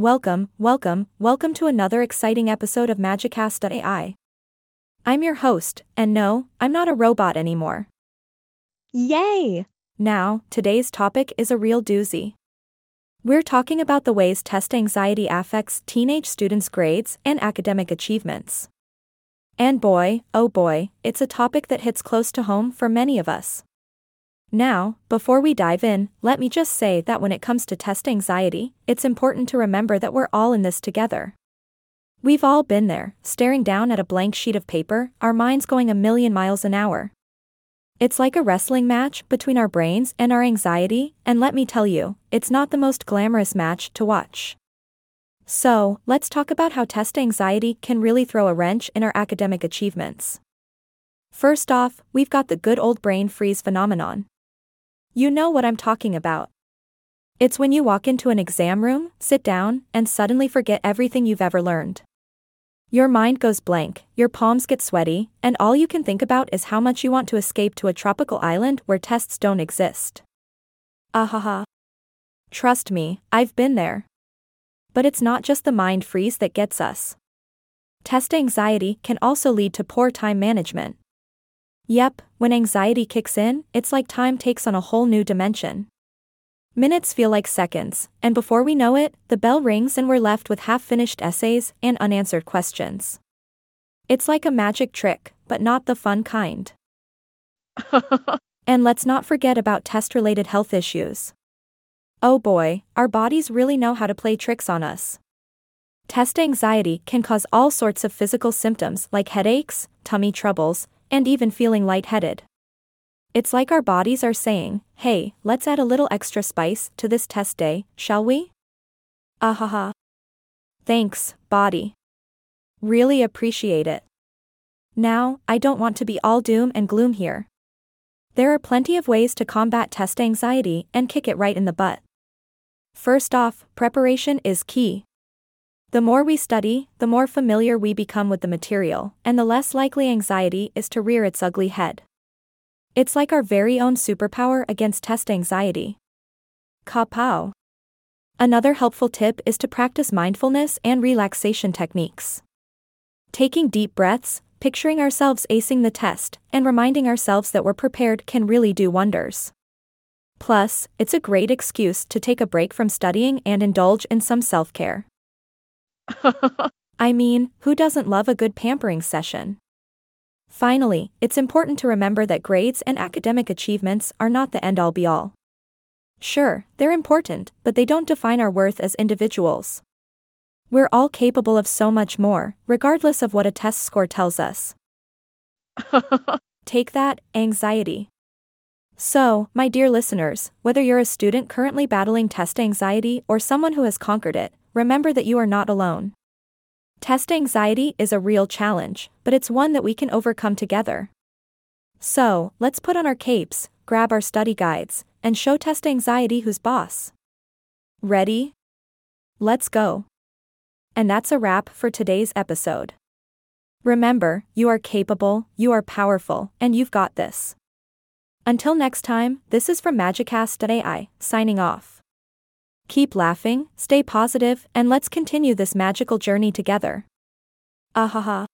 Welcome, welcome, welcome to another exciting episode of Magicast.ai. I'm your host, and no, I'm not a robot anymore. Yay! Now, today's topic is a real doozy. We're talking about the ways test anxiety affects teenage students' grades and academic achievements. And boy, oh boy, it's a topic that hits close to home for many of us. Now, before we dive in, let me just say that when it comes to test anxiety, it's important to remember that we're all in this together. We've all been there, staring down at a blank sheet of paper, our minds going a million miles an hour. It's like a wrestling match between our brains and our anxiety, and let me tell you, it's not the most glamorous match to watch. So, let's talk about how test anxiety can really throw a wrench in our academic achievements. First off, we've got the good old brain freeze phenomenon. You know what I'm talking about. It's when you walk into an exam room, sit down, and suddenly forget everything you've ever learned. Your mind goes blank, your palms get sweaty, and all you can think about is how much you want to escape to a tropical island where tests don't exist. Ahaha. Trust me, I've been there. But it's not just the mind freeze that gets us. Test anxiety can also lead to poor time management. Yep, when anxiety kicks in, it's like time takes on a whole new dimension. Minutes feel like seconds, and before we know it, the bell rings and we're left with half finished essays and unanswered questions. It's like a magic trick, but not the fun kind. and let's not forget about test related health issues. Oh boy, our bodies really know how to play tricks on us. Test anxiety can cause all sorts of physical symptoms like headaches, tummy troubles, and even feeling lightheaded. It's like our bodies are saying, hey, let's add a little extra spice to this test day, shall we? Ahaha. Thanks, body. Really appreciate it. Now, I don't want to be all doom and gloom here. There are plenty of ways to combat test anxiety and kick it right in the butt. First off, preparation is key. The more we study, the more familiar we become with the material, and the less likely anxiety is to rear its ugly head. It's like our very own superpower against test anxiety. Kapow. Another helpful tip is to practice mindfulness and relaxation techniques. Taking deep breaths, picturing ourselves acing the test, and reminding ourselves that we're prepared can really do wonders. Plus, it's a great excuse to take a break from studying and indulge in some self care. I mean, who doesn't love a good pampering session? Finally, it's important to remember that grades and academic achievements are not the end all be all. Sure, they're important, but they don't define our worth as individuals. We're all capable of so much more, regardless of what a test score tells us. Take that, anxiety. So, my dear listeners, whether you're a student currently battling test anxiety or someone who has conquered it, remember that you are not alone. Test anxiety is a real challenge, but it's one that we can overcome together. So, let's put on our capes, grab our study guides, and show test anxiety who's boss. Ready? Let's go. And that's a wrap for today's episode. Remember, you are capable, you are powerful, and you've got this. Until next time, this is from Magicast.ai, signing off. Keep laughing, stay positive, and let's continue this magical journey together. Ahaha.